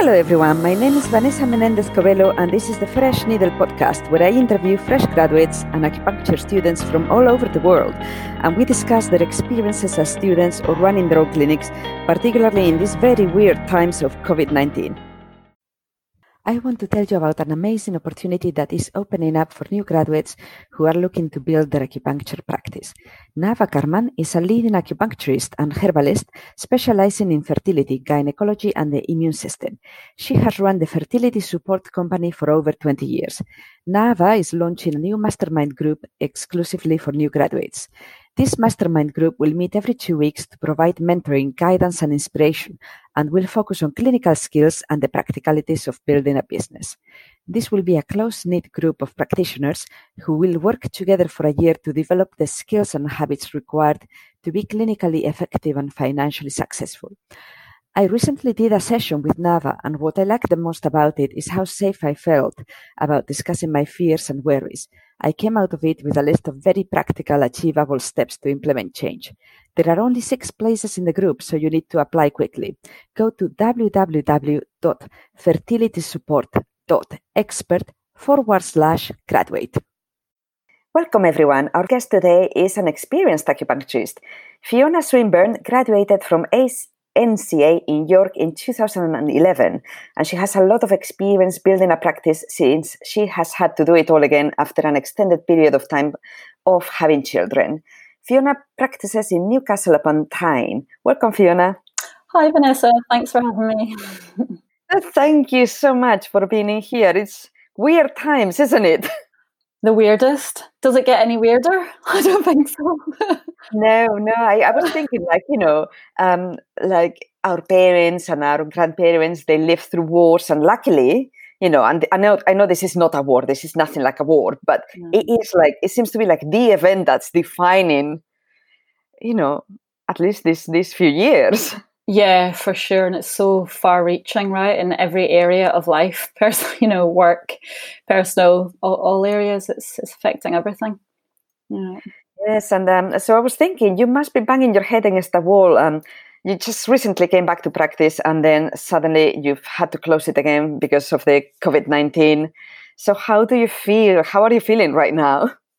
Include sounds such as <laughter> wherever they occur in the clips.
Hello, everyone. My name is Vanessa Menendez Covelo, and this is the Fresh Needle podcast, where I interview fresh graduates and acupuncture students from all over the world. And we discuss their experiences as students or running their own clinics, particularly in these very weird times of COVID 19. I want to tell you about an amazing opportunity that is opening up for new graduates who are looking to build their acupuncture practice. Naava Carman is a leading acupuncturist and herbalist specializing in fertility, gynecology, and the immune system. She has run the fertility support company for over 20 years. Naava is launching a new mastermind group exclusively for new graduates. This mastermind group will meet every two weeks to provide mentoring, guidance, and inspiration, and will focus on clinical skills and the practicalities of building a business. This will be a close knit group of practitioners who will work together for a year to develop the skills and habits required to be clinically effective and financially successful. I recently did a session with Naava, and what I liked the most about it is how safe I felt about discussing my fears and worries. I came out of it with a list of very practical, achievable steps to implement change. There are only six places in the group, so you need to apply quickly. Go to www.fertilitysupport.expert forward slash graduate. Welcome, everyone. Our guest today is an experienced acupuncturist. Fiona Swinburne graduated from ACE NCA in York in 2011, and she has a lot of experience building a practice since she has had to do it all again after an extended period of time of having children. Fiona practices in Newcastle upon Tyne. Welcome, Fiona. Hi, Vanessa. Thanks for having me. <laughs> Thank you so much for being here. It's weird times, isn't it? <laughs> the weirdest. Does it get any weirder? <laughs> I don't think so. no, no. I, I, was thinking like, you know, um, like our parents and our grandparents, they lived through wars and luckily, you know, and I know I know this is not a war, this is nothing like a war, but it is like it seems to be like the event that's defining, you know, at least this these few years. Yeah, for sure, and it's so far-reaching, right? In every area of life, <laughs> personal, you know, work, personal, all, all areas. It's, it's affecting everything. Yeah. Yes, and um, so I was thinking, you must be banging your head against the wall. Um, you just recently came back to practice, and then suddenly you've had to close it again because of the COVID nineteen. So, how do you feel? How are you feeling right now? <laughs>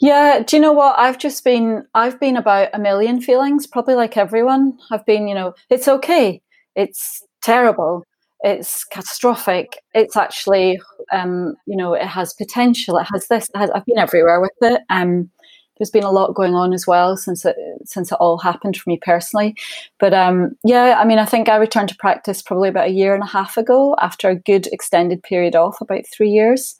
Yeah, do you know what? I've just been I've been about a million feelings, probably like everyone. I've been, you know, it's okay. It's terrible. It's catastrophic. It's actually um, you know, it has potential. It has this. It has, I've been everywhere with it. Um there's been a lot going on as well since it since it all happened for me personally. But um, yeah, I mean, I think I returned to practice probably about a year and a half ago after a good extended period off, about three years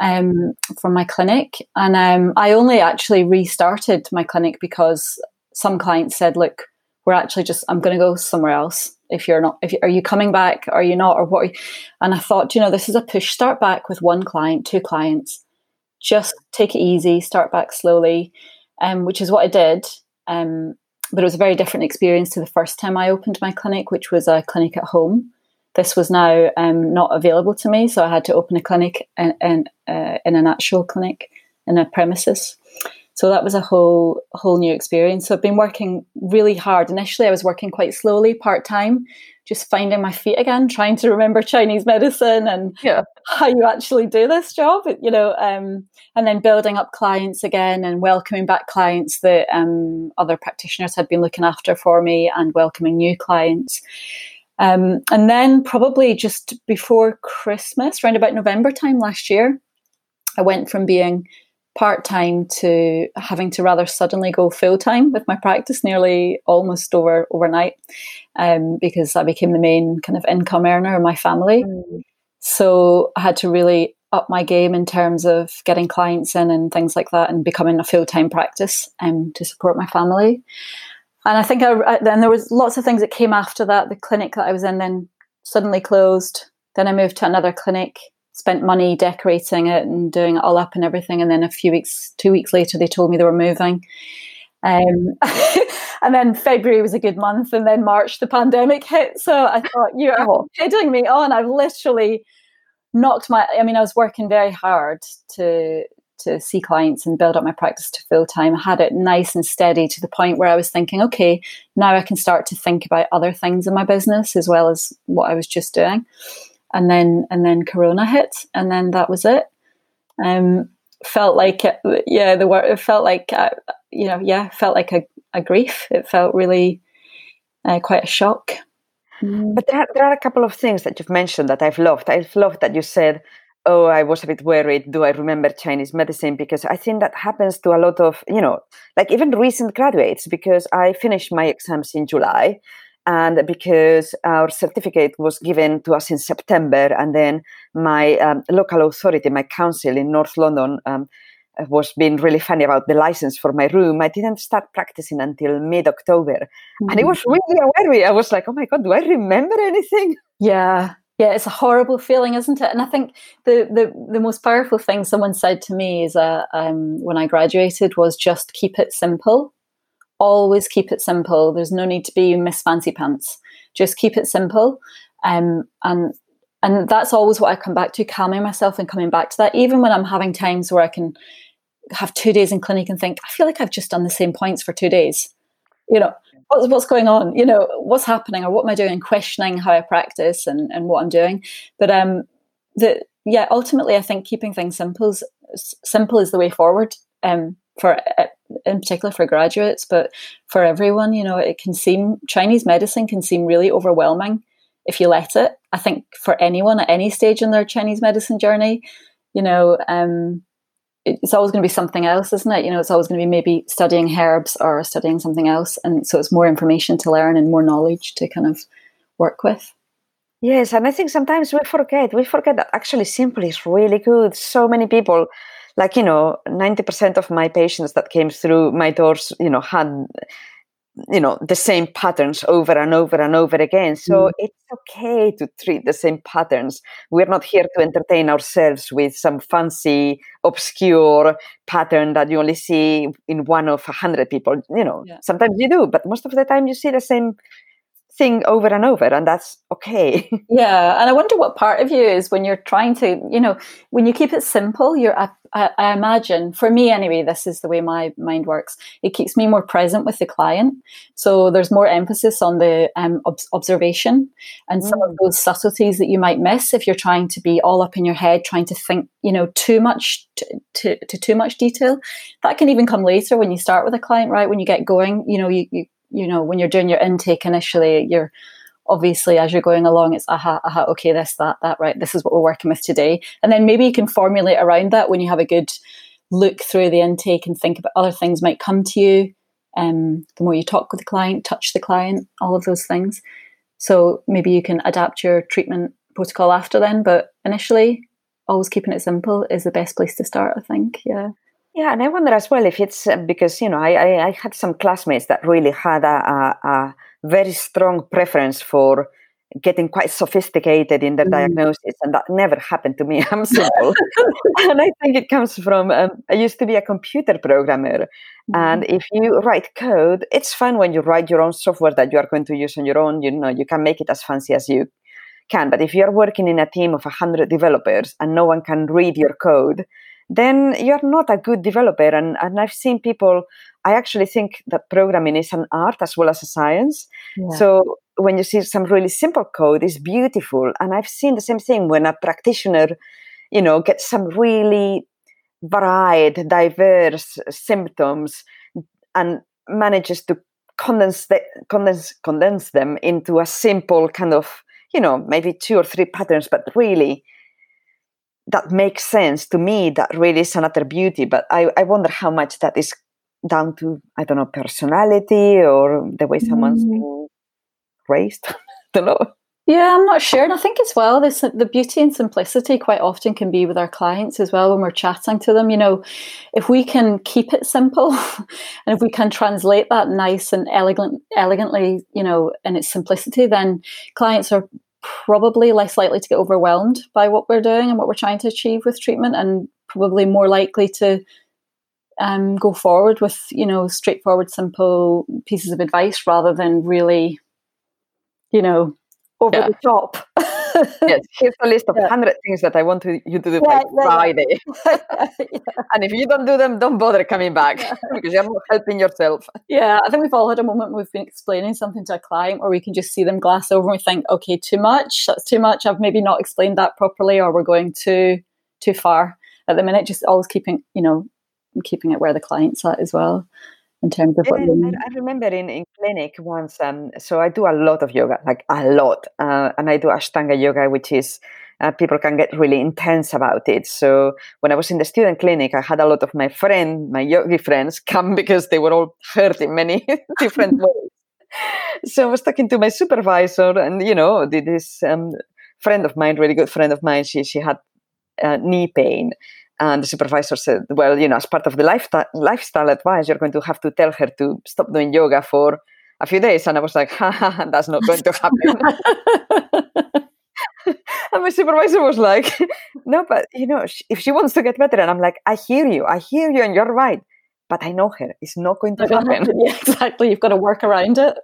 um, from my clinic. And um, I only actually restarted my clinic because some clients said, look, we're actually just, I'm going to go somewhere else. If you're not, if you, are you coming back? Are you not? Or what? And I thought, you know, this is a push start back with one client, two clients. Just take it easy, start back slowly, um, which is what I did. Um, but it was a very different experience to the first time I opened my clinic, which was a clinic at home this was now um, not available to me, so I had to open a clinic in, in, uh, in an actual clinic in a premises. So that was a whole whole new experience. So I've been working really hard. Initially, I was working quite slowly, part time, just finding my feet again, trying to remember Chinese medicine and yeah. how you actually do this job, you know, um, and then building up clients again and welcoming back clients that um, other practitioners had been looking after for me and welcoming new clients. Um, and then probably just before Christmas, around about November time last year, I went from being part time to having to rather suddenly go full time with my practice, nearly almost over overnight, um, because I became the main kind of income earner in my family. Mm. So I had to really up my game in terms of getting clients in and things like that, and becoming a full time practice um, to support my family and I think I, then there was lots of things that came after that. The clinic that I was in then suddenly closed. Then I moved to another clinic, spent money decorating it and doing it all up and everything. And then a few weeks, two weeks later, they told me they were moving. Um, <laughs> and then February was a good month, and then March the pandemic hit. So I thought, you're oh. kidding me on. I've literally knocked my. I mean, I was working very hard to to see clients and build up my practice to full time. I had it nice and steady to the point where I was thinking, okay, now I can start to think about other things in my business as well as what I was just doing. And then and then Corona hit, and then that was it. Um, felt like it, yeah, the work. it felt like uh, you know, yeah, felt like a, a grief. It felt really uh, quite a shock. Mm. But there are, there are a couple of things that you've mentioned that I've loved. I've loved that you said, oh, I was a bit worried. Do I remember Chinese medicine? Because I think that happens to a lot of, you know, like even recent graduates, because I finished my exams in July and because our certificate was given to us in September, and then my um, local authority, my council in North London, um, was being really funny about the license for my room. I didn't start practicing until mid October. Mm-hmm. And it was really a worry. I was like, oh my God, do I remember anything? Yeah. Yeah, it's a horrible feeling, isn't it? And I think the the, the most powerful thing someone said to me is uh, um, when I graduated was just keep it simple. Always keep it simple. There's no need to be Miss Fancy Pants. Just keep it simple. Um, and and that's always what I come back to, calming myself and coming back to that. Even when I'm having times where I can have two days in clinic and think, I feel like I've just done the same points for two days. You know, what's, what's going on? You know, what's happening or what am I doing? Questioning how I practice and, and what I'm doing. But um, the yeah, ultimately, I think keeping things simple is, simple is the way forward. Um, for uh, in particular for graduates, but for everyone, you know, it can seem Chinese medicine can seem really overwhelming if you let it. I think for anyone at any stage in their Chinese medicine journey, you know, um, it's always going to be something else, isn't it? You know, it's always going to be maybe studying herbs or studying something else. And so it's more information to learn and more knowledge to kind of work with. Yes, and I think sometimes we forget. We forget that actually simple is really good. So many people, like you know, ninety percent of my patients that came through my doors, you know, had you know the same patterns over and over and over again so mm. it's okay to treat the same patterns we're not here to entertain ourselves with some fancy obscure pattern that you only see in one of a hundred people you know yeah. sometimes you do but most of the time you see the same thing over and over and that's okay <laughs> yeah and i wonder what part of you is when you're trying to you know when you keep it simple you're I, I, imagine for me anyway this is the way my mind works it keeps me more present with the client so there's more emphasis on the um, ob- observation and mm. some of mm. those subtleties that you might miss if you're trying to be all up in your head trying to think you know too much to, to, to too much detail that can even come later when you start with a client right when you get going you know you, you you know when you're doing your intake initially you're obviously as you're going along it's aha aha okay this that that right this is what we're working with today. And then maybe you can formulate around that when you have a good look through the intake and think about other things might come to you um, the more you talk with the client touch the client all of those things. So maybe you can adapt your treatment protocol after then but initially always keeping it simple is the best place to start i think. Yeah yeah, and I wonder as well if it's uh, because you know I, I, I had some classmates that really had a, a, a, very strong preference for getting quite sophisticated in their mm. diagnosis, and that never happened to me. <laughs> I'm simple, <laughs> and I think it comes from um, I used to be a computer programmer, mm. and if you write code, it's fun when you write your own software that you are going to use on your own. You know, you can make it as fancy as you can, but if you are working in a team of hundred developers and no one can read your code then you're not a good developer. And, and I've seen people, I actually think that programming is an art as well as a science. Yeah. So when you see some really simple code, it's beautiful. And I've seen the same thing when a practitioner, you know, gets some really varied, diverse symptoms and manages to condense, the, condense, condense them into a simple kind of, you know, maybe two or three patterns, but really that makes sense to me that really is another beauty but I, I wonder how much that is down to i don't know personality or the way someone's mm. raised <laughs> i don't know yeah i'm not sure and i think as well this the beauty and simplicity quite often can be with our clients as well when we're chatting to them you know if we can keep it simple <laughs> and if we can translate that nice and elegant elegantly you know in its simplicity then clients are probably less likely to get overwhelmed by what we're doing and what we're trying to achieve with treatment and probably more likely to um, go forward with you know straightforward simple pieces of advice rather than really you know over yeah. the top <laughs> yes, here's a list of yeah. 100 things that I want to, you to do yeah, by Friday. <laughs> and if you don't do them, don't bother coming back <laughs> because you're not helping yourself. Yeah, I think we've all had a moment we've been explaining something to a client where we can just see them glass over and we think, okay, too much, that's too much. I've maybe not explained that properly or we're going too too far. At the minute, just always keeping, you know, keeping it where the client's at as well in terms of what you I remember in, in clinic once, um, so I do a lot of yoga, like a lot, uh, and I do Ashtanga yoga, which is uh, people can get really intense about it. So when I was in the student clinic, I had a lot of my friend, my yogi friends, <laughs> come because they were all hurt in many <laughs> different <laughs> ways. So I was talking to my supervisor, and you know, this um, friend of mine, really good friend of mine, she she had uh, knee pain, and the supervisor said, well, you know, as part of the lifestyle, lifestyle advice, you're going to have to tell her to stop doing yoga for a few days. And I was like, <laughs> ha, ha, ha that's not going to happen. <laughs> <laughs> and my supervisor was like, no, but, you know, if she wants to get better, and I'm like, I hear you, I hear you, and you're right. But I know her. It's not going to happen. yeah, exactly. You've got to work around it.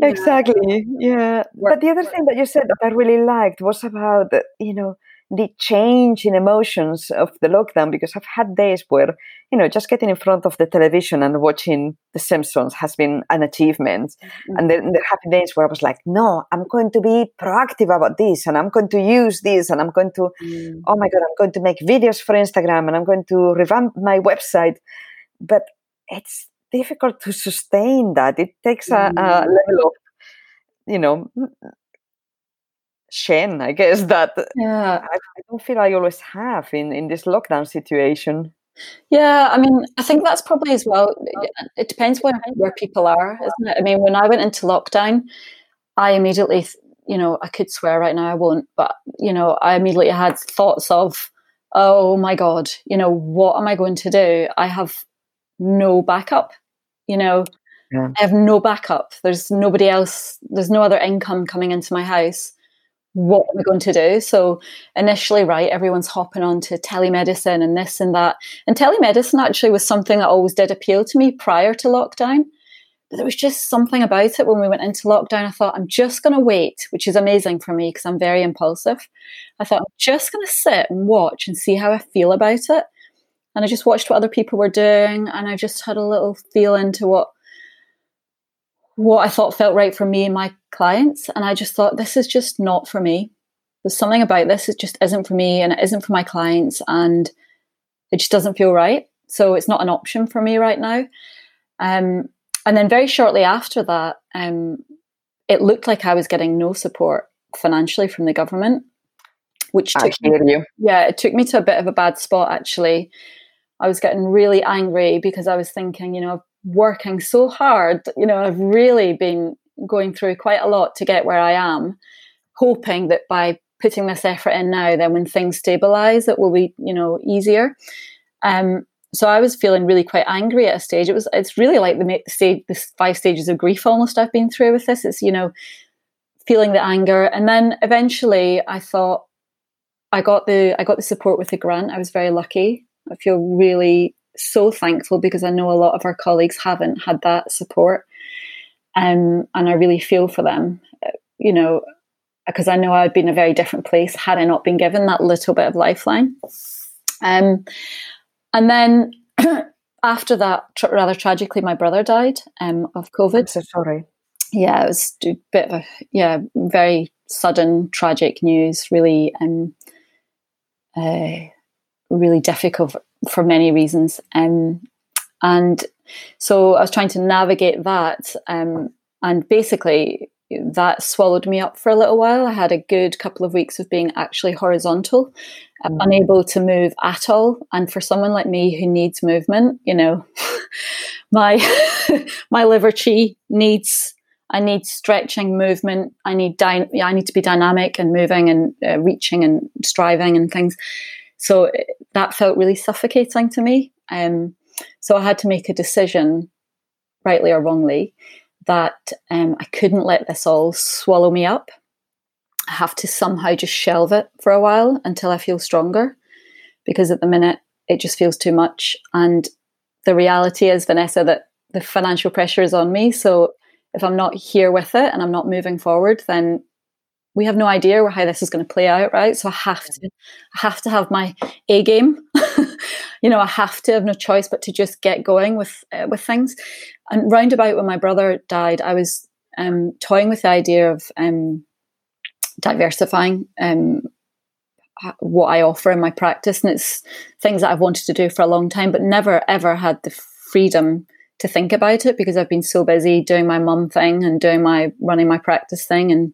Exactly. Yeah. Work, but the other thing that you said that I really liked was about, you know, the change in emotions of the lockdown because I've had days where, you know, just getting in front of the television and watching The Simpsons has been an achievement. Mm-hmm. And then there have been days where I was like, no, I'm going to be proactive about this and I'm going to use this and I'm going to, mm-hmm. oh my God, I'm going to make videos for Instagram and I'm going to revamp my website. But it's difficult to sustain that. It takes mm-hmm. a, mm. level of, you know, shame, I guess, <laughs> that yeah. I, I, don't feel I always have in, in this lockdown situation. Yeah, I mean, I think that's probably as well. It depends where, where people are, isn't it? I mean, when I went into lockdown, I immediately, you know, I could swear right now, I won't, but, you know, I immediately had thoughts of, oh my God, you know, what am I going to do? I have no backup, you know, yeah. I have no backup. There's nobody else, there's no other income coming into my house what are we going to do? So initially, right, everyone's hopping on to telemedicine and this and that. And telemedicine actually was something that always did appeal to me prior to lockdown. But there was just something about it when we went into lockdown. I thought, I'm just going to wait, which is amazing for me because I'm very impulsive. I thought, I'm just going to sit and watch and see how I feel about it. And I just watched what other people were doing and I just had a little feel into what what I thought felt right for me and my clients. And I just thought, this is just not for me. There's something about this, it just isn't for me and it isn't for my clients. And it just doesn't feel right. So it's not an option for me right now. Um, and then very shortly after that, um, it looked like I was getting no support financially from the government, which took me, you. yeah, it took me to a bit of a bad spot actually. I was getting really angry because I was thinking, you know, working so hard. You know, I've really been going through quite a lot to get where I am, hoping that by putting this effort in now, then when things stabilize, it will be, you know, easier. Um, so I was feeling really quite angry at a stage. It was, it's really like the stage, the five stages of grief almost I've been through with this. It's, you know, feeling the anger. And then eventually I thought, I got the, I got the support with the grant. I was very lucky. I feel really so thankful because I know a lot of our colleagues haven't had that support. Um, and I really feel for them, uh, you know, because I know I'd been in a very different place had I not been given that little bit of lifeline. Um, and then <clears throat> after that, tr- rather tragically, my brother died um, of COVID. I'm so sorry. Yeah, it was a bit of a yeah, very sudden, tragic news. Really, um, uh, really difficult for many reasons. Um, and so I was trying to navigate that. Um, and basically, that swallowed me up for a little while. I had a good couple of weeks of being actually horizontal, mm. unable to move at all. And for someone like me who needs movement, you know, <laughs> my <laughs> my liver chi needs I need stretching, movement. I need dy- I need to be dynamic and moving and uh, reaching and striving and things. So eh, that felt really suffocating to me. Um, so I had to make a decision, rightly or wrongly, that um, I couldn't let this all swallow me up. I have to somehow just shelve it for a while until I feel stronger, because at the minute it just feels too much. And the reality is, Vanessa, that the financial pressure is on me. So if I'm not here with it and I'm not moving forward, then we have no idea how this is going to play out, right? So I have to, I have to have my A game. <laughs> you know, I have to have no choice but to just get going with uh, with things. And roundabout when my brother died, I was um, toying with the idea of um, diversifying um, what I offer in my practice, and it's things that I've wanted to do for a long time, but never ever had the freedom to think about it because I've been so busy doing my mum thing and doing my running my practice thing and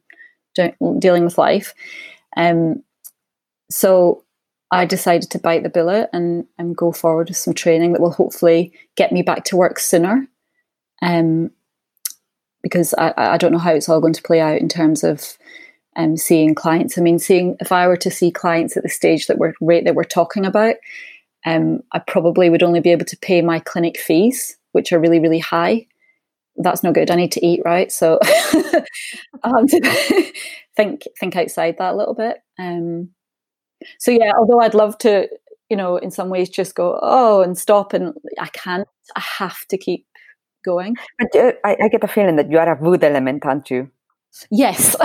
dealing with life. Um, so I decided to bite the bullet and, and go forward with some training that will hopefully get me back to work sooner. Um, because I, I don't know how it's all going to play out in terms of um, seeing clients. I mean, seeing if I were to see clients at the stage that we're rate that we're talking about, um, I probably would only be able to pay my clinic fees, which are really really high that's no good. I need to eat, right? So I have to think think outside that a little bit. Um, so yeah, although I'd love to, you know, in some ways just go oh and stop, and I can't. I have to keep going. But uh, I, I, get the feeling that you are a wood element, aren't you? Yes. <laughs>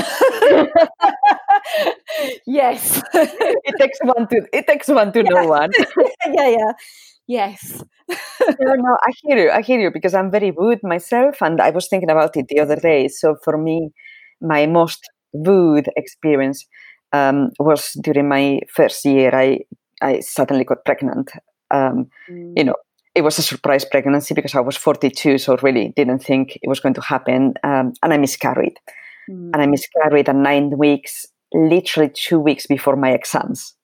yes. <laughs> it takes one to it takes one to yeah. know <laughs> one. yeah, yeah. Yes. no, no, I hear you. I hear you because I'm very wood myself, and I was thinking about it the other day. So for me, my most wood experience um, was during my first year. I I suddenly got pregnant. Um, mm. You know, it was a surprise pregnancy because I was 42, so really didn't think it was going to happen, um, and I miscarried. Mm. And I miscarried at nine weeks, literally two weeks before my exams.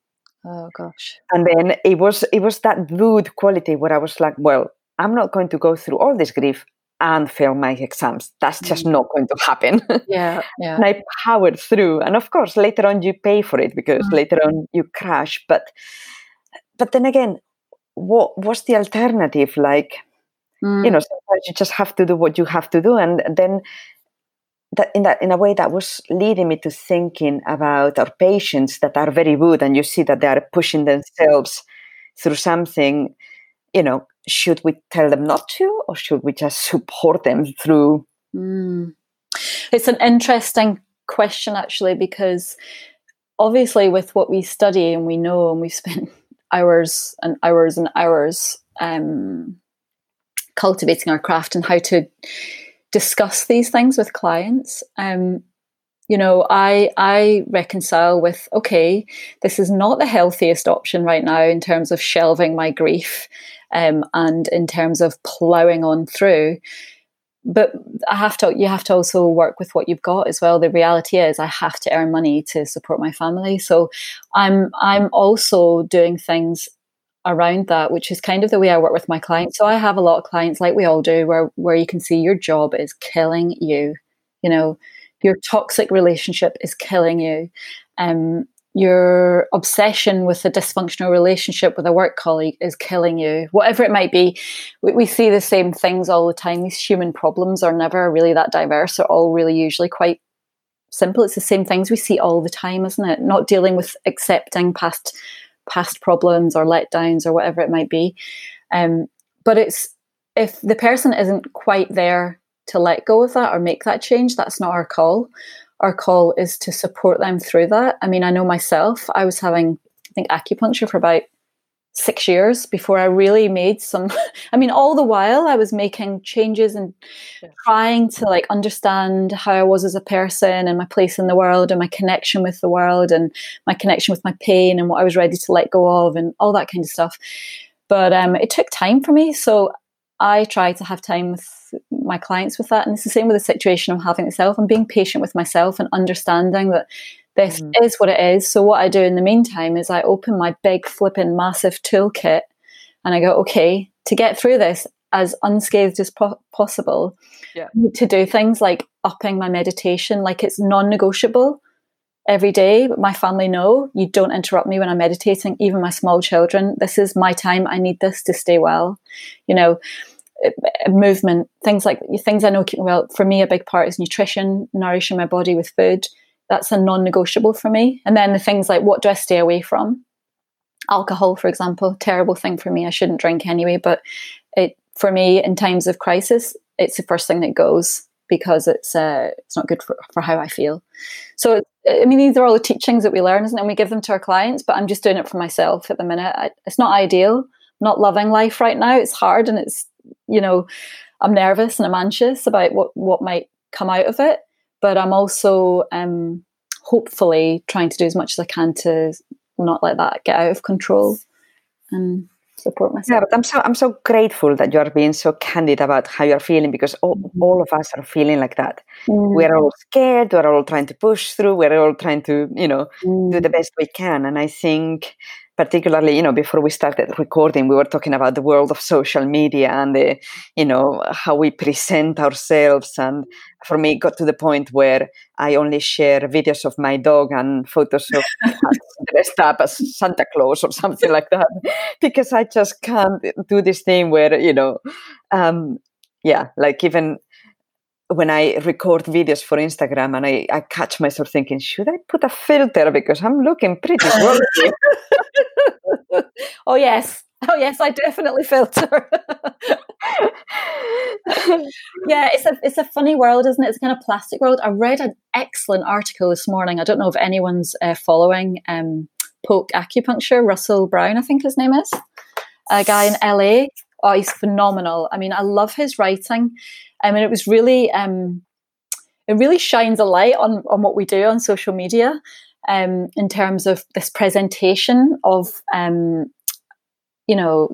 Oh gosh. And then it was it was that good quality where I was like, well, I'm not going to go through all this grief and fail my exams. That's just mm. not going to happen. Yeah, <laughs> yeah. and I powered through. And of course, later on you pay for it because mm. later on you crash. But but then again, what what's the alternative? Like, mm. you know, sometimes you just have to do what you have to do, and then that in that in a way that was leading me to thinking about our patients that are very good and you see that they are pushing themselves through something you know should we tell them not to or should we just <laughs> support them through mm. it's an interesting question actually because obviously with what we study and we know and we <laughs> spend hours and hours and hours um, cultivating our craft and how to discuss these things with clients. Um, you know, I I reconcile with okay, this is not the healthiest option right now in terms of shelving my grief, um, and in terms of ploughing on through. But I have to. You have to also work with what you've got as well. The reality is, I have to earn money to support my family. So, I'm I'm also doing things around that, which is kind of the way I work with my clients. So I have a lot of clients, like we all do, where where you can see your job is killing you. You know, your toxic relationship is killing you. Um, your obsession with a dysfunctional relationship with a work colleague is killing you. Whatever it might be, we, we see the same things all the time. These human problems are never really that diverse. They're all really usually quite simple. It's the same things we see all the time, isn't it? Not dealing with accepting past past problems or letdowns or whatever it might be. Um, but it's if the person isn't quite there to let go of that or make that change, that's not our call. Our call is to support them through that. I mean, I know myself, I was having, I think, acupuncture for about six years before I really made some. <laughs> I mean, all the while I was making changes and trying to like understand how I was as a person and my place in the world and my connection with the world and my connection with my pain and what I was ready to let go of and all that kind of stuff. But um, it took time for me. So I try to have time with my clients with that. And it's the same with the situation I'm having itself. I'm being patient with myself and understanding that this mm. is what it is. So what I do in the meantime is I open my big flipping massive toolkit and I go, okay, to get through this as unscathed as po- possible, yeah. to do things like upping my meditation, like it's non-negotiable every day. But my family know you don't interrupt me when I'm meditating. Even my small children, this is my time. I need this to stay well. You know, movement, things like things I know well. For me, a big part is nutrition, nourishing my body with food that's a non-negotiable for me. And then the things like what do I stay away from? Alcohol, for example, terrible thing for me. I shouldn't drink anyway, but it for me in times of crisis, it's the first thing that goes. because it's uh, it's not good for, for how I feel. So I mean, these are all the teachings that we learn, isn't it? And we give them to our clients, but I'm just doing it for myself at the minute. I, it's not ideal. I'm not loving life right now. It's hard, and it's you know, I'm nervous and I'm anxious about what what might come out of it. But I'm also um, hopefully trying to do as much as I can to not let that get out of control and support myself. Yeah, but I'm so I'm so grateful that you are being so candid about how you're feeling because all, mm-hmm. all of us are feeling like that. Mm. We're all scared. We're all trying to push through. We're all trying to you know mm. do the best we can. And I think particularly you know before we started recording we were talking about the world of social media and the you know how we present ourselves. And for me it got to the point where i only share videos of my dog and photos of <laughs> dressed up as santa claus or something like that <laughs> because i just can't do this thing where you know um yeah like even when I record videos for Instagram and I, I catch myself thinking, should I put a filter because I'm looking pretty <laughs> oh yes, oh yes, I definitely filter. yeah, it's a it's a funny world, isn't it? It's a kind of plastic world. I read an excellent article this morning. I don't know if anyone's uh, following um, Poke Acupuncture. Russell Brown, I think his name is, a guy in LA. Oh, he's phenomenal. I mean, I love his writing. I mean, it was really, um, it really shines a light on on what we do on social media um, in terms of this presentation of, um, you know,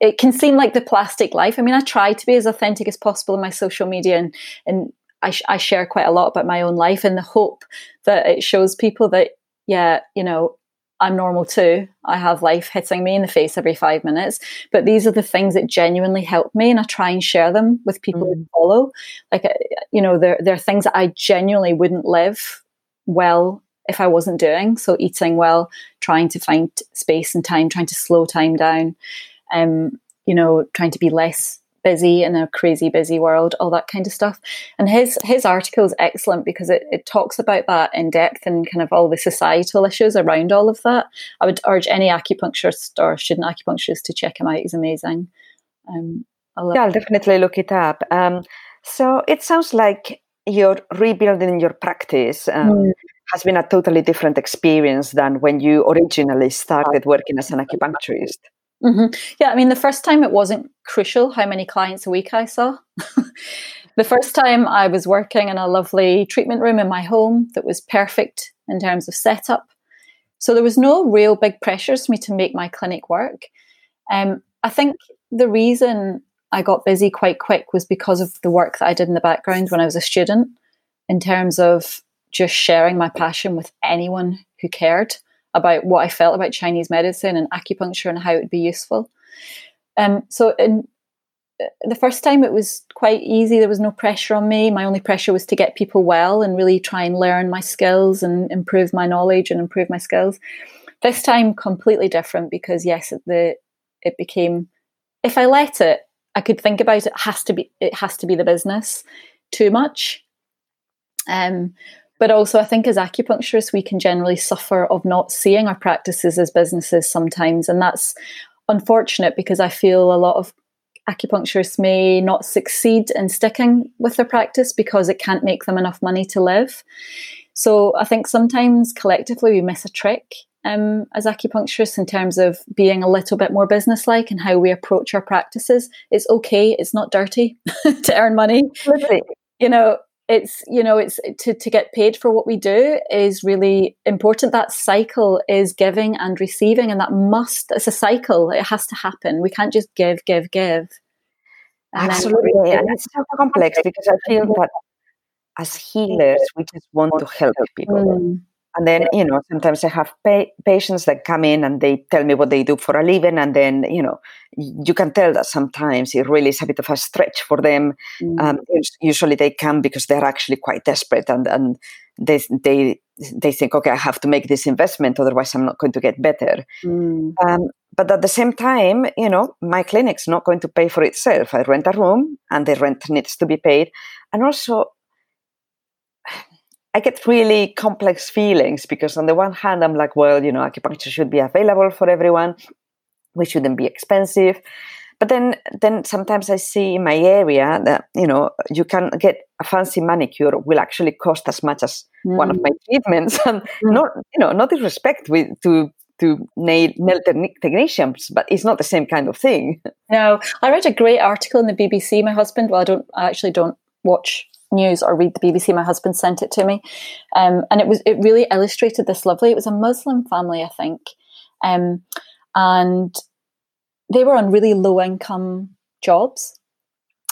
it can seem like the plastic life. I mean, I try to be as authentic as possible in my social media, and and I, sh- I share quite a lot about my own life in the hope that it shows people that yeah, you know, I'm normal too. I have life hitting me in the face every five minutes. But these are the things that genuinely help me, and I try and share them with people mm. who follow. Like, you know, there, there are things that I genuinely wouldn't live well if I wasn't doing. So, eating well, trying to find space and time, trying to slow time down, um, you know, trying to be less busy in a crazy busy world, all that kind of stuff. And his his article is excellent because it, it talks about that in depth and kind of all the societal issues around all of that. I would urge any acupuncturist or student acupuncturist to check him out. He's amazing. Um, I'll yeah, I'll definitely look it up. Um, so it sounds like you're rebuilding your practice. Um, mm. Has been a totally different experience than when you originally started working as an acupuncturist. Mm-hmm. Yeah, I mean, the first time it wasn't crucial how many clients a week I saw. <laughs> the first time I was working in a lovely treatment room in my home that was perfect in terms of setup. So there was no real big pressures for me to make my clinic work. Um, I think the reason I got busy quite quick was because of the work that I did in the background when I was a student, in terms of just sharing my passion with anyone who cared about what I felt about Chinese medicine and acupuncture and how it would be useful. Um, so in uh, the first time it was quite easy. There was no pressure on me. My only pressure was to get people well and really try and learn my skills and improve my knowledge and improve my skills. This time completely different because yes, the it became if I let it, I could think about it, it has to be it has to be the business too much. Um, but also, I think as acupuncturists, we can generally suffer of not seeing our practices as businesses sometimes. And that's unfortunate because I feel a lot of acupuncturists may not succeed in sticking with their practice because it can't make them enough money to live. So I think sometimes collectively we miss a trick um, as acupuncturists in terms of being a little bit more businesslike and how we approach our practices. It's okay, it's not dirty <laughs> to earn money. You know, it's you know it's to, to get paid for what we do is really important. That cycle is giving and receiving and that must it's a cycle. It has to happen. We can't just give give give. And absolutely. and it's so complex because i feel that as healers we just want to help people. Mm. And then, you know, sometimes I have pa- patients that come in and they tell me what they do for a living. And then, you know, you can tell that sometimes it really is a bit of a stretch for them. Mm. Um, usually they come because they're actually quite desperate and, and they, they, they think, okay, I have to make this investment, otherwise I'm not going to get better. Mm. Um, but at the same time, you know, my clinic's not going to pay for itself. I rent a room and the rent needs to be paid. And also, I get really complex feelings because on the one hand, I'm like, well, you know, acupuncture should be available for everyone. We shouldn't be expensive. but then then sometimes i see in my area that you know you can get a fancy manicure will actually cost as much as mm. one of my mm. treatments <laughs> and mm. not you know not disrespect with to to nail, nail technicians, but it's not the same kind of thing. <laughs> No, I read a great article in the BBC. My husband, well, I don't, I actually don't watch news or read the BBC. My husband sent it to me, um, and it was it really illustrated this lovely. It was a Muslim family, I think, um, and they were on really low income jobs,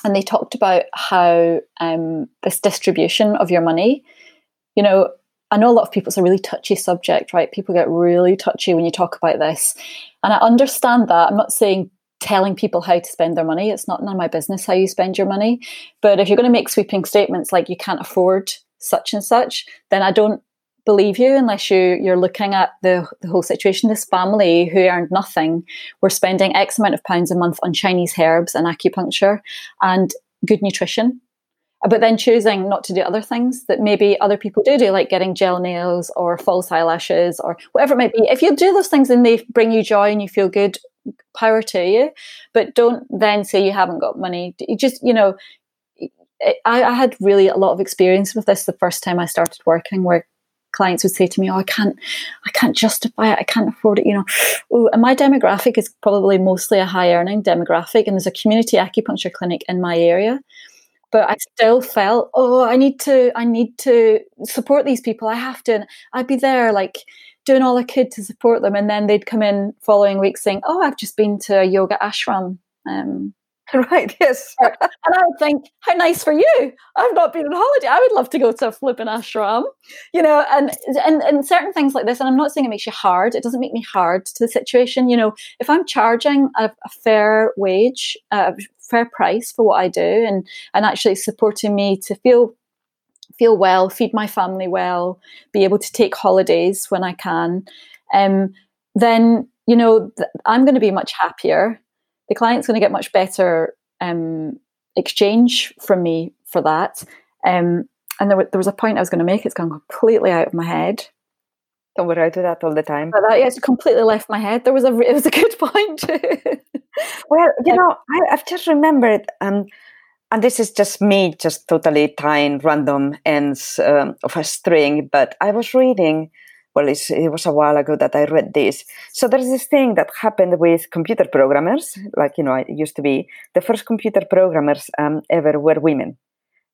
and they talked about how um, this distribution of your money, you know. I know a lot of people, it's a really touchy subject, right? People get really touchy when you talk about this. And I understand that. I'm not saying telling people how to spend their money. It's not none of my business how you spend your money. But if you're going to make sweeping statements like you can't afford such and such, then I don't believe you unless you you're looking at the the whole situation. This family who earned nothing were spending X amount of pounds a month on Chinese herbs and acupuncture and good nutrition. But then choosing not to do other things that maybe other people do do, like getting gel nails or false eyelashes or whatever it might be. If you do those things and they bring you joy and you feel good, power to you but don't then say you haven't got money. Just you know I, I, had really a lot of experience with this the first time i started working where clients would say to me oh i can't i can't justify it. I can't afford it. You know Ooh, and my demographic is probably mostly a high earning demographic and there's a community acupuncture clinic in my area but I still felt, oh, I need to, I need to support these people. I have to. And I'd be there, like doing all I could to support them. And then they'd come in following week saying, Oh, I've just been to a yoga ashram. Um, <laughs> right, yes. and I would think, How nice for you. I've not been on holiday. I would love to go to a flipping ashram. You know, and, and and certain things like this, and I'm not saying it makes you hard, it doesn't make me hard to the situation. You know, if I'm charging a, a fair wage, a fair price for what I do and and actually supporting me to feel feel well, feed my family well, be able to take holidays when I can, um, then you know th- I'm going to be much happier. The client's going to get much better um, exchange from me for that. Um, and there, w- there was a point I was going to make. It's gone completely out of my head. Don't worry, I do that all the time. But that, yeah, it's completely left my head. There was a <laughs> it was a good point. <laughs> well, you know, I, have just remembered. Um, and this is just me just totally tying random ends um, of a string but i was reading well it was a while ago that i read this so there's this thing that happened with computer programmers like you know it used to be the first computer programmers um, ever were women.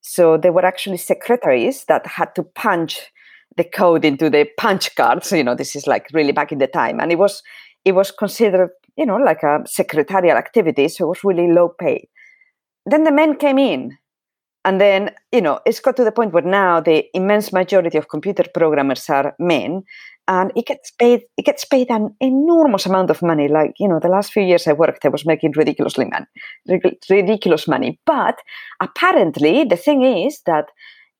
So they were actually secretaries that had to punch the code into the punch cards you know this is like really back in the time. And it was it was considered you know like a secretarial activity so it was really low paid then the men came in and then you know it's got to the point where now the immense majority of computer programmers are men and it gets paid it gets paid an enormous amount of money. Like you know the last few years i worked i was making ridiculously man, ridiculous money. But apparently the thing is that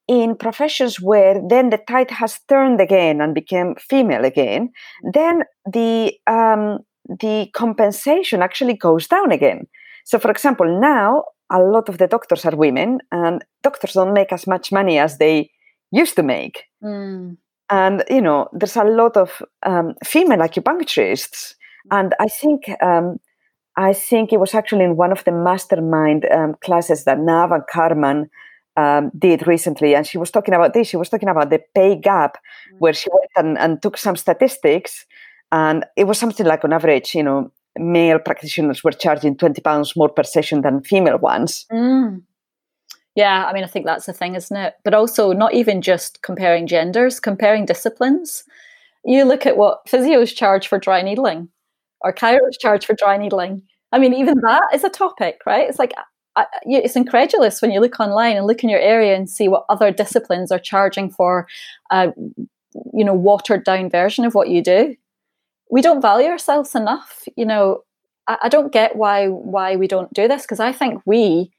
in professions where then the tide has turned again and became female again then the um, the compensation actually goes down again. So for example now a lot of the doctors are women, and doctors don't make as much money as they used to make. Mm. And you know, there's a lot of um, female acupuncturists, and I think um, I think it was actually in one of the mastermind um, classes that Naava Carman um, did recently, and she was talking about this. She was talking about the pay gap, mm. where she went and, and took some statistics, and it was something like on average, you know, male practitioners were charging 20 pounds more per session than female ones. Mm. Yeah, I mean, I think that's the thing, isn't it? But also, not even just comparing genders, comparing disciplines. You look at what physios charge for dry needling or chiros charge for dry needling. I mean, even that is a topic, right? It's like, I, it's incredulous when you look online and look in your area and see what other disciplines are charging for a, you know, watered down version of what you do we don't value ourselves enough. You know, I, I don't get why why we don't do this because I think we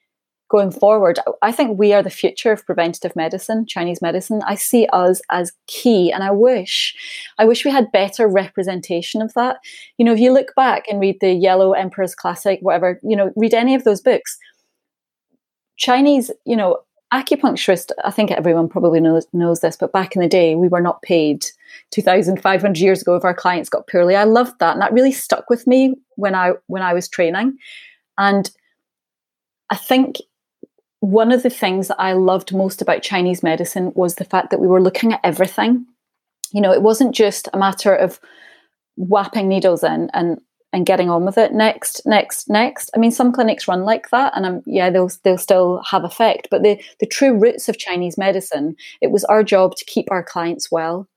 going forward, I think we are the future of preventative medicine, Chinese medicine. I see us as key, and I wish, I wish we had better representation of that. You know, if you look back and read the Yellow Emperor's Classic, whatever, you know, read any of those books. Chinese, you know, acupuncturist, I think everyone probably knows, knows this, but back in the day, we were not paid 2,500 years ago if our clients got poorly. I loved that. And that really stuck with me when I, when I was training. And I think one of the things that I loved most about Chinese medicine was the fact that we were looking at everything. You know, it wasn't just a matter of whapping needles in and and getting on with it. Next next next. I mean some clinics run like that and um, yeah they'll they'll still have effect but the the true roots of chinese medicine it was our job to keep our clients well.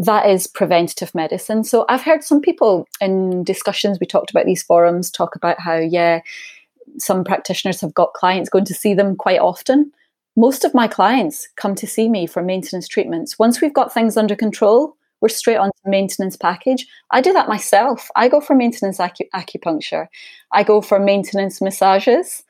That is preventative medicine. So i've heard some people in discussions we talked about these forums talk about how yeah some practitioners have got clients going to see them quite often. Most of my clients come to see me for maintenance treatments. Once we've got things under control we're straight on to maintenance package. I do that myself. I go for maintenance acu- acupuncture. I go for maintenance massages.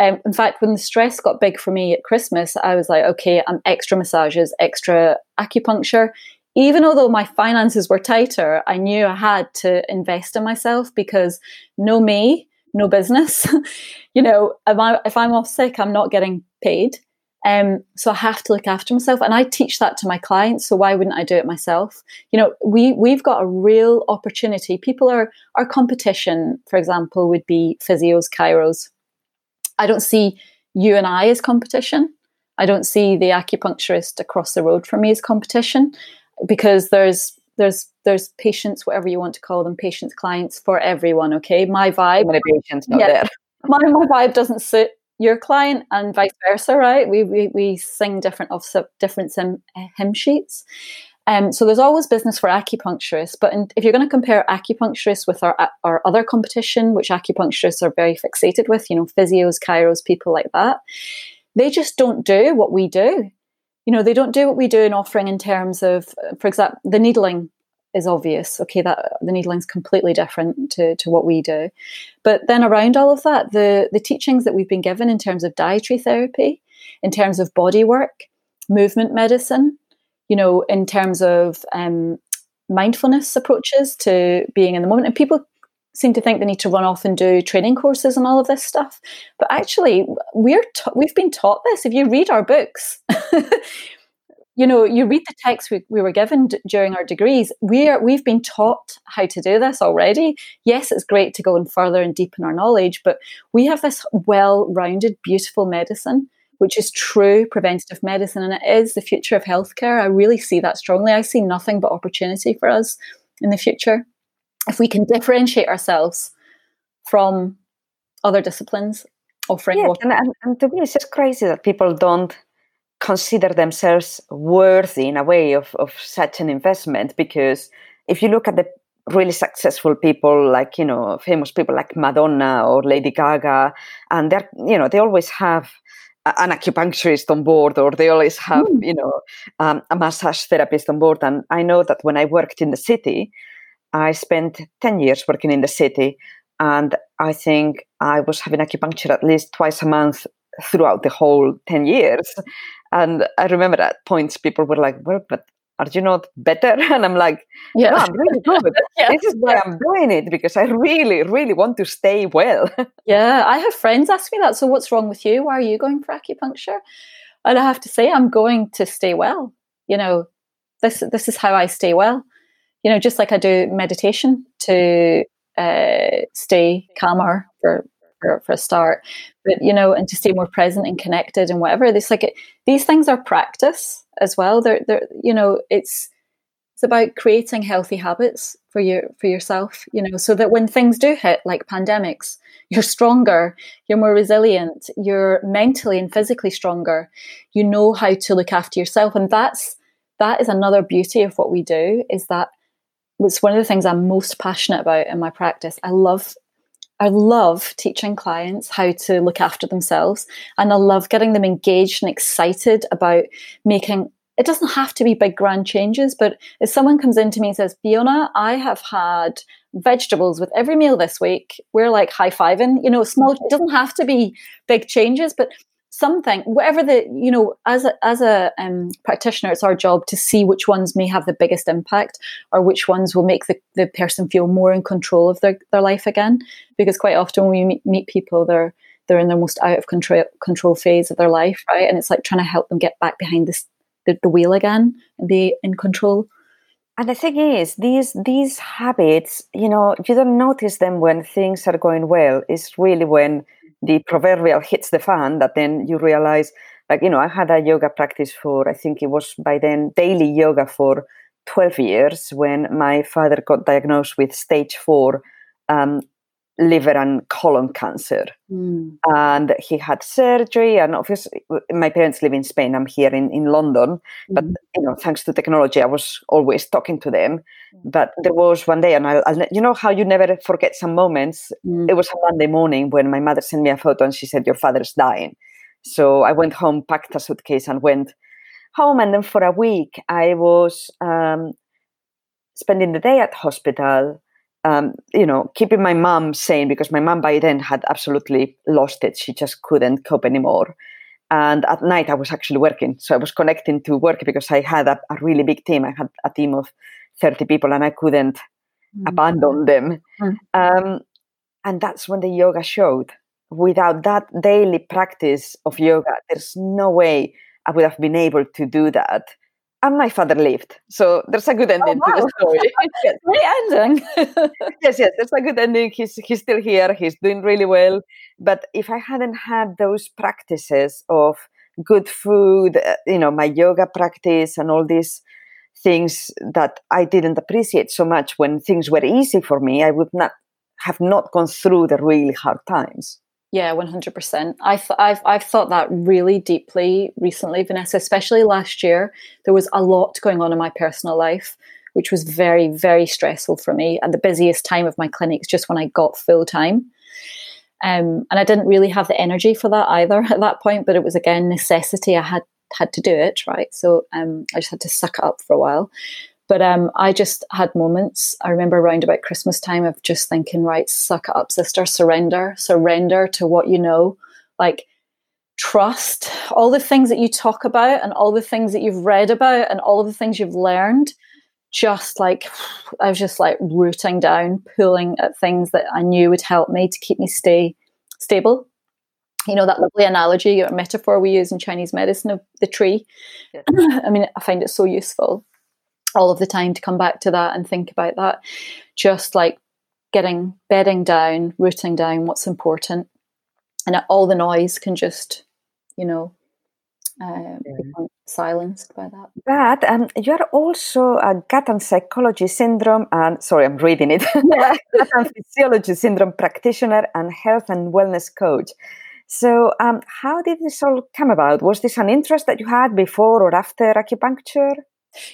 Um, in fact, when the stress got big for me at Christmas, I was like, okay, I'm extra massages, extra acupuncture. Even although my finances were tighter, I knew I had to invest in myself because no me, no business. <laughs> you know, if, I, if I'm off sick, I'm not getting paid. Um, so I have to look after myself, and I teach that to my clients. So why wouldn't I do it myself? You know, we we've got a real opportunity. People are our competition, for example, would be physios, chiros. I don't see you and I as competition. I don't see the acupuncturist across the road from me as competition because there's there's there's patients, whatever you want to call them, patients, clients for everyone. Okay, my vibe. Many patients not yeah, there. My my vibe doesn't suit your client and vice versa, right? We we, we sing different of different sim, hymn sheets. Um, so there's always business for acupuncturists, but in, if you're going to compare acupuncturists with our our other competition, which acupuncturists are very fixated with, you know, physios, chiros, people like that, they just don't do what we do. You know, they don't do what we do in offering in terms of, for example, the needling is obvious. Okay, that the needling's completely different to, to what we do. But then around all of that, the, the teachings that we've been given in terms of dietary therapy, in terms of body work, movement medicine, you know, in terms of um, mindfulness approaches to being in the moment. And people seem to think they need to run off and do training courses and all of this stuff. But actually, we're ta- we've been taught this. If you read our books, <laughs> you know, you read the text we, we were given d- during our degrees. We are we've been taught how to do this already. Yes, it's great to go and further and deepen our knowledge, but we have this well-rounded, beautiful medicine, which is true preventative medicine, and it is the future of healthcare. I really see that strongly. I see nothing but opportunity for us in the future if we can differentiate ourselves from other disciplines offering. Yeah, and, and, and to me, it's just crazy that people don't consider themselves worthy in a way of, of such an investment because if you look at the really successful people like you know famous people like madonna or lady gaga and they're you know they always have an acupuncturist on board or they always have mm. you know um, a massage therapist on board and i know that when i worked in the city i spent 10 years working in the city and i think i was having acupuncture at least twice a month throughout the whole 10 years and I remember at points people were like, well, but are you not better? <laughs> And I'm like, yeah, no, I'm really good. <laughs> yeah. This is why I'm doing it because I really, really want to stay well. <laughs> yeah, I have friends ask me that. So what's wrong with you? Why are you going for acupuncture? And I have to say, I'm going to stay well. You know, this this is how I stay well. You know, just like I do meditation to uh, stay calmer for for, for a start but you know and to stay more present and connected and whatever it's like it, these things are practice as well. They're, they're you know it's it's about creating healthy habits for your for yourself you know so that when things do hit like pandemics you're stronger you're more resilient you're mentally and physically stronger. You know how to look after yourself and that's that is another beauty of what we do is that it's one of the things i'm most passionate about in my practice. I love I love teaching clients how to look after themselves and I love getting them engaged and excited about making it doesn't have to be big grand changes, but if someone comes in to me and says, Fiona, I have had vegetables with every meal this week, we're like high fiving, you know, small, it doesn't have to be big changes, but something whatever the you know as a as a um, practitioner it's our job to see which ones may have the biggest impact or which ones will make the, the person feel more in control of their, their life again. Because quite often when we meet, meet people they're they're in their most out of control control phase of their life right? And it's like trying to help them get back behind this the, the wheel again and be in control. And the thing is, these these habits, you know, you don't notice them when things are going well. It's really when the proverbial hits the fan that then you realize, like, you know, I had a yoga practice for, I think it was by then daily yoga for 12 years when my father got diagnosed with stage four um, liver and colon cancer. Mm. And he had surgery. And obviously, my parents live in Spain. I'm here in, in London. Mm. But, you know, thanks to technology, I was always talking to them. Mm. But there was one day, and I'll, I'll, you know how you never forget some moments? Mm. It was a Monday morning when my mother sent me a photo and she said, Your father's dying. So I went home, packed a suitcase, and went home. And then for a week, I was um, spending the day at hospital um, you know, keeping my mom sane because my mom by then had absolutely lost it. She just couldn't cope anymore. And at night, I was actually working. So I was connecting to work because I had a, a really big team. I had a team of 30 people and I couldn't mm-hmm. abandon them. Mm-hmm. Um, and that's when the yoga showed. Without that daily practice of yoga, there's no way I would have been able to do that and my father lived. So there's a good oh, ending oh, wow. to the story. <laughs> yes. <laughs> Ending. <laughs> yes, yes, there's a good ending. He's he's still here. He's doing really well. But if I hadn't had those practices of good food, uh, you know, my yoga practice and all these things that I didn't appreciate so much when things were easy for me, I would not have not gone through the really hard times. Yeah, one hundred percent. I've I've thought that really deeply recently, Vanessa. Especially last year, there was a lot going on in my personal life, which was very very stressful for me. And the busiest time of my clinics just when I got full time, um, and I didn't really have the energy for that either <laughs> at that point. But it was again necessity. I had had to do it right, so um, I just had to suck it up for a while. But um, I just had moments. I remember around about Christmas time of just thinking, right, suck it up, sister, surrender, surrender to what you know. Like, trust all the things that you talk about and all the things that you've read about and all of the things you've learned. Just like, I was just like rooting down, pulling at things that I knew would help me to keep me stay stable you know that lovely analogy or metaphor we use in chinese medicine of the tree yeah. <clears throat> i mean i find it so useful all of the time to come back to that and think about that. Just like getting bedding down, rooting down what's important, and all the noise can just, you know, uh, become silenced by that. But um, you're also a gut and psychology syndrome, and sorry, I'm reading it. <laughs> <laughs> gut and physiology syndrome practitioner and health and wellness coach. So, um, how did this all come about? Was this an interest that you had before or after acupuncture?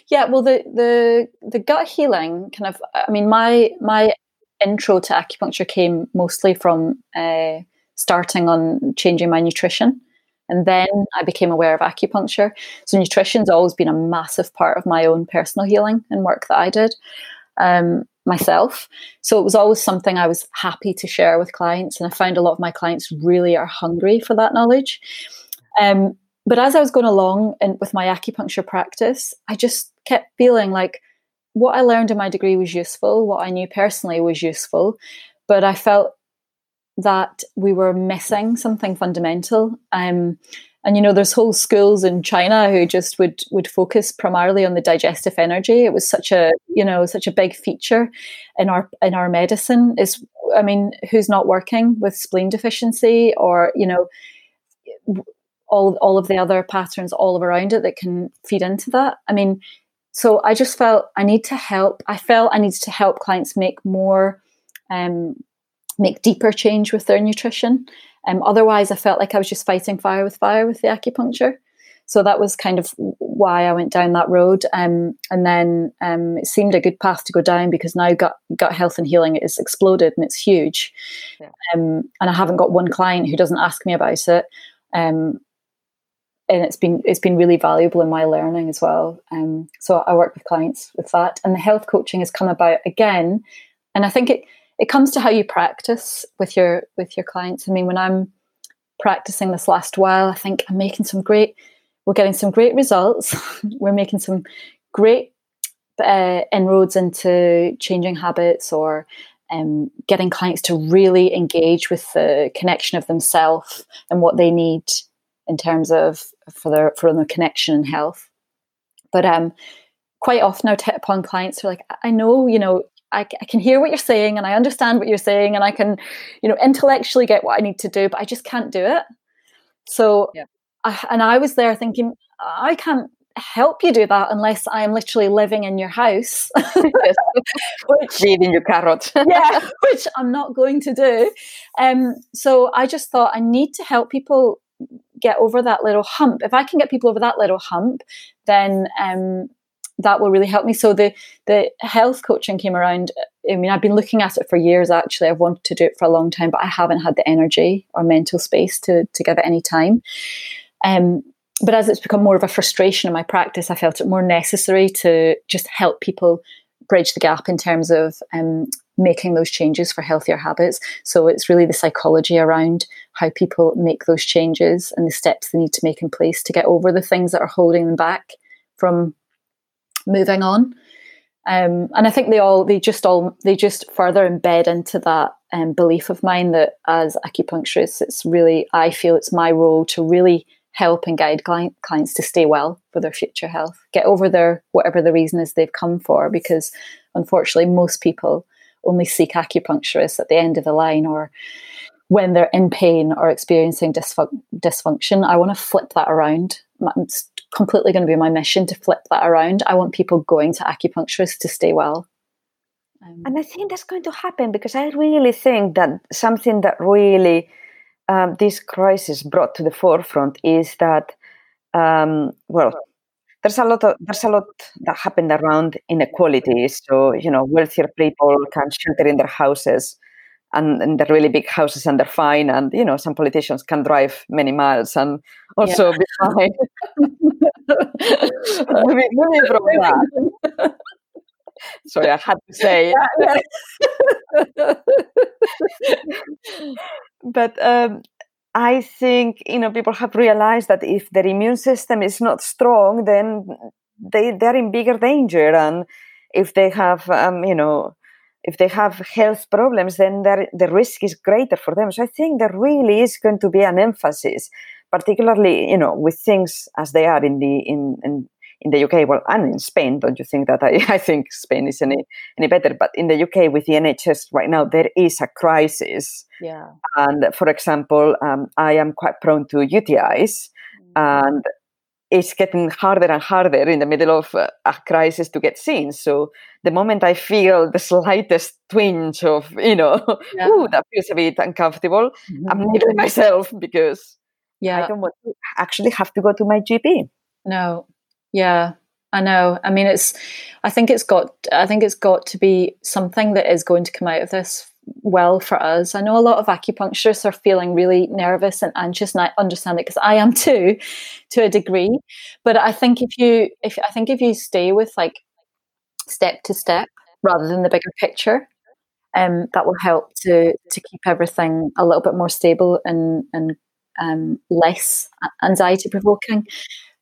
Yeah, well, the the the gut healing kind of. I mean, my my intro to acupuncture came mostly from uh, starting on changing my nutrition, and then I became aware of acupuncture. So nutrition's always been a massive part of my own personal healing and work that I did um, myself. So it was always something I was happy to share with clients, and I found a lot of my clients really are hungry for that knowledge. Um, but as I was going along and with my acupuncture practice, I just kept feeling like what I learned in my degree was useful, what I knew personally was useful, but I felt that we were missing something fundamental. Um, and you know, there's whole schools in China who just would would focus primarily on the digestive energy. It was such a you know such a big feature in our in our medicine. Is I mean, who's not working with spleen deficiency or you know all all of the other patterns all around it that can feed into that. I mean, so I just felt I need to help. I felt I needed to help clients make more, um, make deeper change with their nutrition. Um, otherwise, I felt like I was just fighting fire with fire with the acupuncture. So that was kind of why I went down that road. Um, and then um, it seemed a good path to go down because now gut gut health and healing is exploded and it's huge. Yeah. Um, and I haven't got one client who doesn't ask me about it. Um, and it's been it's been really valuable in my learning as well. Um, so I work with clients with that, and the health coaching has come about again, and I think it it comes to how you practice with your with your clients. I mean, when I'm practicing this last while, I think I'm making some great. We're getting some great results. <laughs> we're making some great uh, inroads into changing habits or um, getting clients to really engage with the connection of themselves and what they need in terms of for their for their connection and health. But um, quite often I hit upon clients who are like, I know, you know, I, I, can hear what you're saying and I understand what you're saying and I can, you know, intellectually get what I need to do, but I just can't do it. So, yeah. I, and I was there thinking, I can't help you do that unless I am literally living in your house. <laughs> <laughs> which, Reading your carrot. yeah, <laughs> which I'm not going to do. Um, so I just thought I need to help people get over that little hump. If I can get people over that little hump, then um, that will really help me. So the the health coaching came around. I mean, I've been looking at it for years. Actually, I've wanted to do it for a long time, but I haven't had the energy or mental space to to give it any time. Um, but as it's become more of a frustration in my practice, I felt it more necessary to just help people bridge the gap in terms of um, making those changes for healthier habits. So it's really the psychology around how people make those changes and the steps they need to make in place to get over the things that are holding them back from moving on. Um, and I think they all they just all they just further embed into that um, belief of mine that as acupuncturist, it's really I feel it's my role to really help and guide client, clients to stay well for their future health, get over their whatever the reason is they've come for. Because unfortunately, most people only seek acupuncturists at the end of the line or when they're in pain or experiencing dysfun- dysfunction. I want to flip that around. It's completely going to be my mission to flip that around. I want people going to acupuncturists to stay well. Um, and I think that's going to happen because I really think that something that really um, this crisis brought to the forefront is that, um, well, there's a lot of there's a lot that happened around inequality. So you know, wealthier people can shelter in their houses, and in the really big houses, and they're fine. And you know, some politicians can drive many miles and also yeah. be fine. <laughs> maybe, maybe from that. Sorry, I had to say. <laughs> but um, I think you know people have realized that if their immune system is not strong, then they they're in bigger danger, and if they have um, you know if they have health problems, then the risk is greater for them. So I think there really is going to be an emphasis, particularly you know with things as they are in the in, in in the UK, well, and in Spain, don't you think that I, <laughs> I think Spain is any any better? But in the UK, with the NHS right now, there is a crisis. Yeah. And for example, um, I am quite prone to UTIs, mm-hmm. and it's getting harder and harder in the middle of a crisis to get seen. So the moment I feel the slightest twinge of, you know, <laughs> yeah. ooh, that feels a bit uncomfortable, mm-hmm. I'm <laughs> needling myself because yeah. I don't want to actually have to go to my GP. No, yeah, I know. I mean, it's. I think it's got. I think it's got to be something that is going to come out of this well for us. I know a lot of acupuncturists are feeling really nervous and anxious, and I understand it because I am too, <laughs> to a degree. But I think if you, if I think if you stay with like step to step rather than the bigger picture, um, that will help to to keep everything a little bit more stable and and um, less anxiety provoking.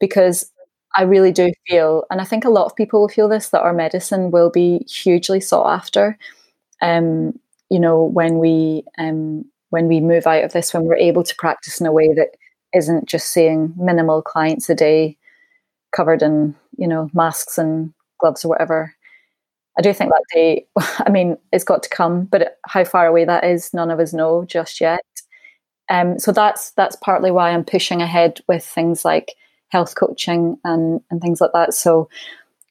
Because I really do feel, and I think a lot of people will feel this, that our medicine will be hugely sought after. Um, you know, when we um, when we move out of this, when we're able to practice in a way that isn't just seeing minimal clients a day, covered in you know masks and gloves or whatever. I do think that day. <laughs> I mean, it's got to come, but how far away that is, none of us know just yet. Um, so that's that's partly why I'm pushing ahead with things like health coaching and and things like that. So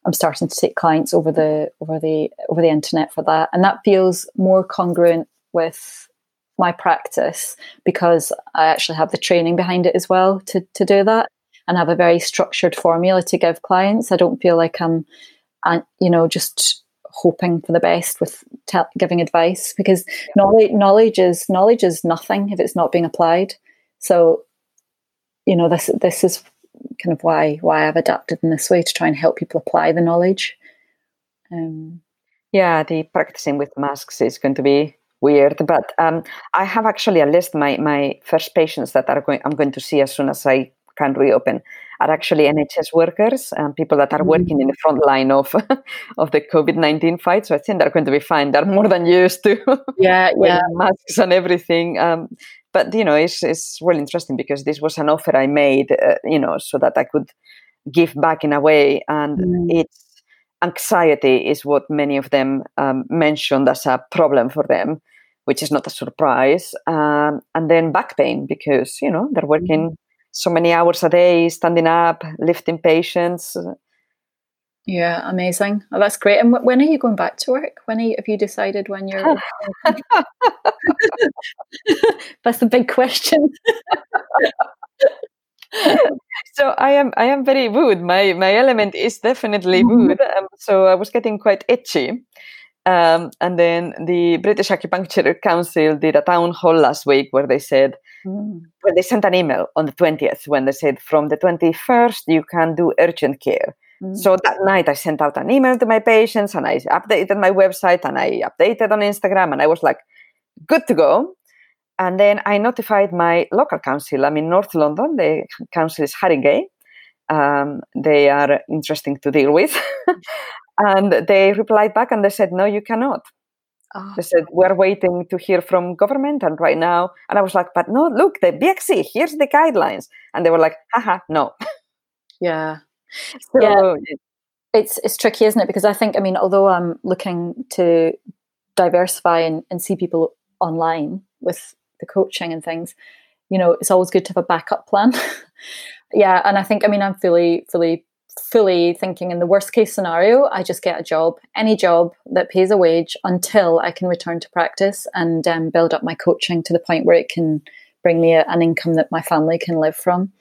I'm starting to take clients over the over the over the internet for that, and that feels more congruent with my practice because I actually have the training behind it as well to to do that, and have a very structured formula to give clients. I don't feel like I'm, uh, you know, just hoping for the best with te- giving advice because knowledge knowledge is knowledge is nothing if it's not being applied. So, you know, this this is kind of why why I've adapted in this way to try and help people apply the knowledge. Um, yeah, the practicing with masks is going to be weird, but um, I have actually a list. My my first patients that are going, I'm going to see as soon as I can reopen are actually NHS workers and people that are mm-hmm. working in the front line of <laughs> of the COVID nineteen fight. So I think they're going to be fine. They're more than used to yeah, <laughs> yeah. masks and everything. Um, but you know it's, it's really interesting because this was an offer i made uh, you know so that i could give back in a way and mm. it's anxiety is what many of them um, mentioned as a problem for them, which is not a surprise. Um, and then back pain because you know they're working mm-hmm. so many hours a day, standing up, lifting patients. Yeah, amazing. Oh, that's great. And when are you going back to work? When you, have you decided when you're? <laughs> that's a big question. so I am I am very wood. My my element is definitely mm-hmm. wood. Um, so I was getting quite itchy. Um, and then the British Acupuncture Council did a town hall last week where they said, mm. well, they sent an email on the 20th when they said, from the 21st, you can do urgent care. Mm. So that night, I sent out an email to my patients and I updated my website and I updated on Instagram and I was like, good to go. And then I notified my local council. I'm in North London. The council is Haringey. Um, they are interesting to deal with. <laughs> and they replied back and they said, no, you cannot. Oh. They said, we're waiting to hear from government. And right now, and I was like, but no, look, the BXC, here's the guidelines. And they were like, haha, no. Yeah. So, yeah. It's, it's tricky, isn't it? Because I think, I mean, although I'm looking to diversify and, and see people online with the coaching and things, you know, it's always good to have a backup plan. <laughs> yeah, and I think I mean I'm fully fully fully thinking in the worst case scenario, I just get a job, any job that pays a wage until I can return to practice and um, build up my coaching to the point where it can bring me a, an income that my family can live from.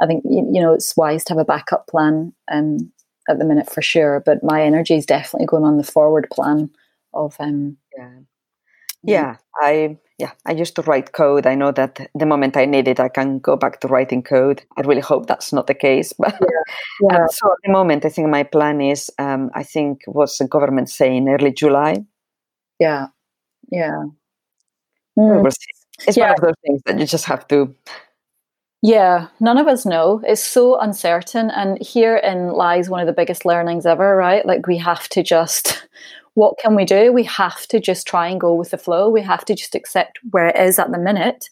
I think you, you know it's wise to have a backup plan um, at the minute for sure, but my energy is definitely going on the forward plan of um, yeah yeah i yeah i used to write code i know that the moment i need it i can go back to writing code i really hope that's not the case <laughs> but yeah. yeah. so at the moment i think my plan is um, i think what's the government saying early july yeah yeah mm. it's yeah. one of those things that you just have to yeah, none of us know. It's so uncertain. And herein lies one of the biggest learnings ever, right? Like we have to just <laughs> what can we do? We have to just try and go with the flow. We have to just accept where it is at the minute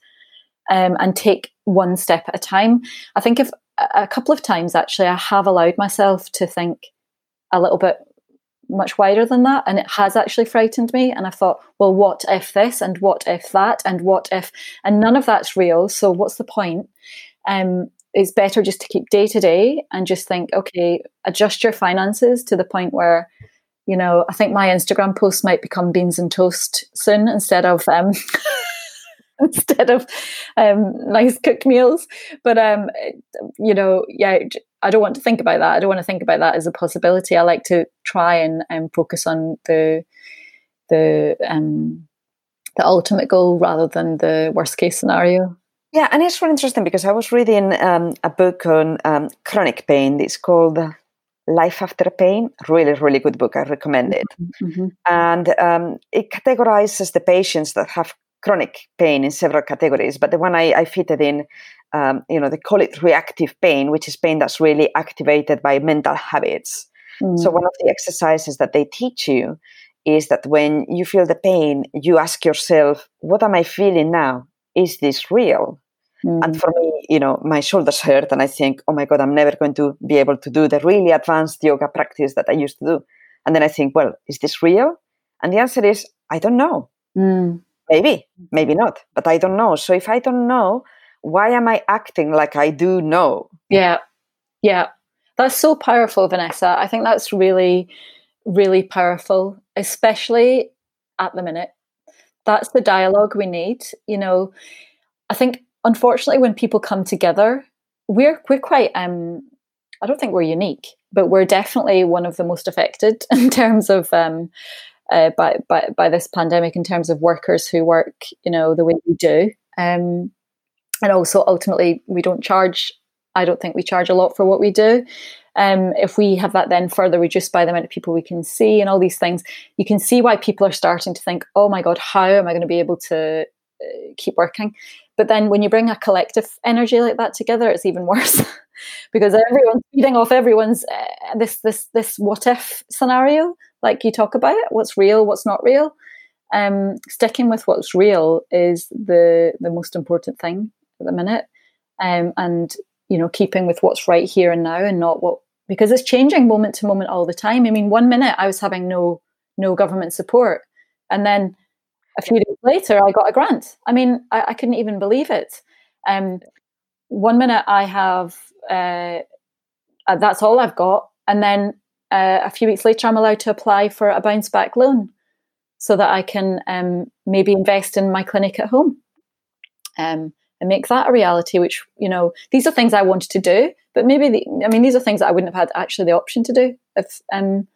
um, and take one step at a time. I think if a couple of times actually I have allowed myself to think a little bit much wider than that and it has actually frightened me and i thought well what if this and what if that and what if and none of that's real so what's the point? Um it's better just to keep day to day and just think okay adjust your finances to the point where you know, I think my Instagram post might become beans and toast soon instead of um, <laughs> <laughs> instead of um, nice cooked meals. But um, you know, yeah, I don't want to think about that. I don't want to think about that as a possibility. I like to try and um, focus on the the um, the ultimate goal rather than the worst case scenario. Yeah, and it's really interesting because I was reading um, a book on um, chronic pain. It's called Life After Pain, really, really good book. I recommend it. Mm-hmm. mm-hmm. And um, it categorizes the patients that have chronic pain in several categories. But the one I, I fitted in, um, you know, they call it reactive pain, which is pain that's really activated by mental habits. Mm. So one of the exercises that they teach you is that when you feel the pain, you ask yourself, what am I feeling now? Is this real? Mm. And for me, you know, my shoulders hurt, and I think, oh my God, I'm never going to be able to do the really advanced yoga practice that I used to do. And then I think, well, is this real? And the answer is, I don't know. Mm. Maybe, maybe not, but I don't know. So if I don't know, why am I acting like I do know? Yeah, yeah. That's so powerful, Vanessa. I think that's really, really powerful, especially at the minute. That's the dialogue we need. You know, I think unfortunately, when people come together, we're we're quite. Um, I don't think we're unique, but we're definitely one of the most affected <laughs> in terms of um, uh, by, by by this pandemic. In terms of workers who work, you know, the way we do, um, and also ultimately, we don't charge. I don't think we charge a lot for what we do. Um, if we have that then further reduced by the amount of people we can see and all these things, you can see why people are starting to think, "Oh my God, how am I going to be able to uh, keep working?" But then when you bring a collective energy like that together, it's even <laughs> worse because everyone's feeding off everyone's uh, this this this what if scenario, like you talk about it what's real, what's not real. Um, sticking with what's real is the the most important thing at the minute, um, and you know keeping with what's right here and now, and not what because it's changing moment to moment all the time. I mean, one minute I was having no no government support, and then a few days later I got a grant. I mean, I, I couldn't even believe it. Um, one minute I have uh, uh, that's all I've got, and then uh, a few weeks later I'm allowed to apply for a bounce back loan so that I can um, maybe invest in my clinic at home um, and make that a reality. Which you know, these are things I wanted to do, but maybe the, I mean these are things that I wouldn't have had actually the option to do if um,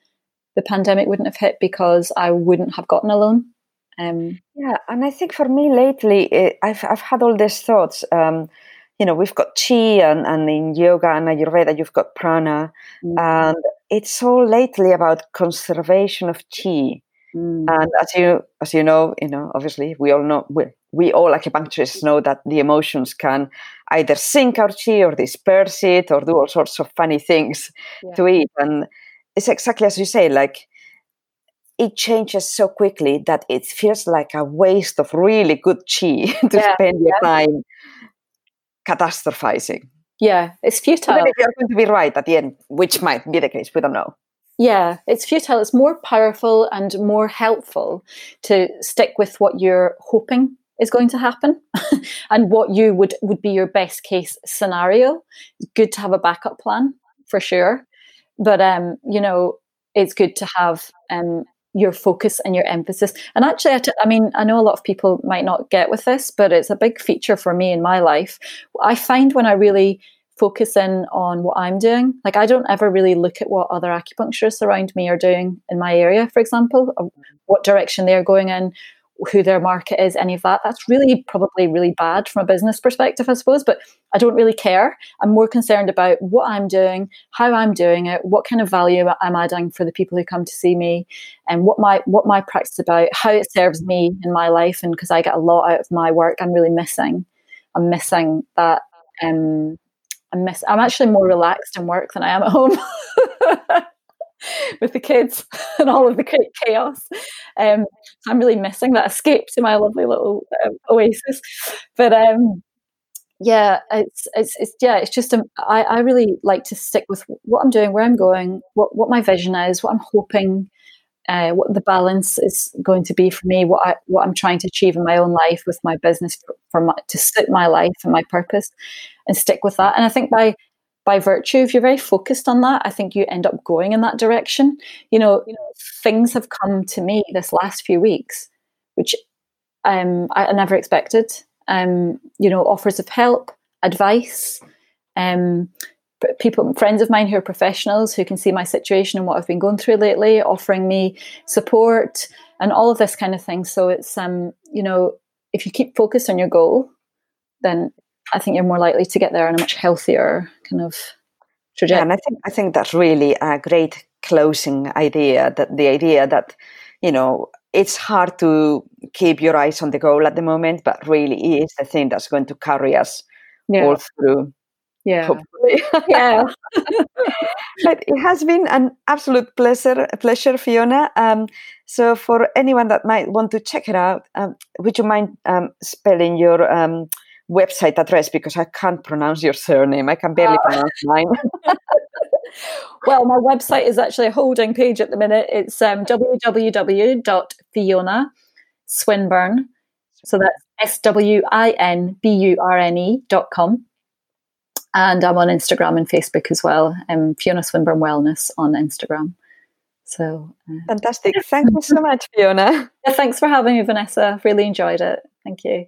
the pandemic wouldn't have hit because I wouldn't have gotten a loan. Um, yeah, and I think for me lately, it, I've I've had all these thoughts. Um, you know, we've got chi, and, and in yoga and Ayurveda, you've got prana, mm. and it's all lately about conservation of chi. Mm. And as you as you know, you know, obviously we all know we, we all acupuncturists know that the emotions can either sink our chi or disperse it or do all sorts of funny things yeah. to it. And it's exactly as you say, like it changes so quickly that it feels like a waste of really good chi <laughs> to yeah, spend your yeah. time catastrophizing. Yeah, it's futile. Even if you're going to be right at the end, which might be the case, we don't know. Yeah, it's futile. It's more powerful and more helpful to stick with what you're hoping is going to happen <laughs> and what you would would be your best case scenario. Good to have a backup plan for sure, but um, you know, it's good to have um your focus and your emphasis. And actually, I, t- I mean, I know a lot of people might not get with this, but it's a big feature for me in my life. I find when I really focus in on what I'm doing, like I don't ever really look at what other acupuncturists around me are doing in my area, for example, mm-hmm. what direction they're going in, who their market is, any of that. That's really probably really bad from a business perspective, I suppose. But I don't really care. I'm more concerned about what I'm doing, how I'm doing it, what kind of value I'm adding for the people who come to see me, and what my what my practice is about, how it serves me in my life, and because I get a lot out of my work, I'm really missing. I'm missing that. Um, I'm miss. I'm actually more relaxed in work than I am at home. <laughs> <laughs> with the kids <laughs> and all of the chaos. Um, I'm really missing that escape to my lovely little um, oasis. But um, yeah, it's, it's, it's yeah, it's just um, I, I really like to stick with what I'm doing, where I'm going, what what my vision is, what I'm hoping. Uh, what the balance is going to be for me, what I what I'm trying to achieve in my own life with my business for, for my, to suit my life and my purpose, and stick with that. And I think by by virtue if you're very focused on that i think you end up going in that direction. You know, you know things have come to me this last few weeks which um, I, never expected. Um, you know offers of help advice um, people friends of mine who are professionals who can see my situation and what i've been going through lately offering me support and all of this kind of thing. So it's um you know if you keep focused on your goal then I think you're more likely to get there in a much healthier kind of trajectory. Yeah, and I think I think that's really a great closing idea. That the idea that you know it's hard to keep your eyes on the goal at the moment, but really is the thing that's going to carry us yeah. all through. Yeah. Hopefully. <laughs> Yeah. <laughs> but it has been an absolute pleasure, pleasure, Fiona. Um, so for anyone that might want to check it out, um, would you mind um, spelling your um, website address because I can't pronounce your surname. I can barely uh, pronounce mine. <laughs> <laughs> well, my website is actually a holding page at the minute. It's um, www.fionaswinburne. So that's S W I N B U R N E dot com. And I'm on Instagram and Facebook as well. Um, Fiona Swinburne Wellness on Instagram. So uh, fantastic. Thank you so much, Fiona. <laughs> Yeah, thanks for having me, Vanessa. Really enjoyed it. Thank you.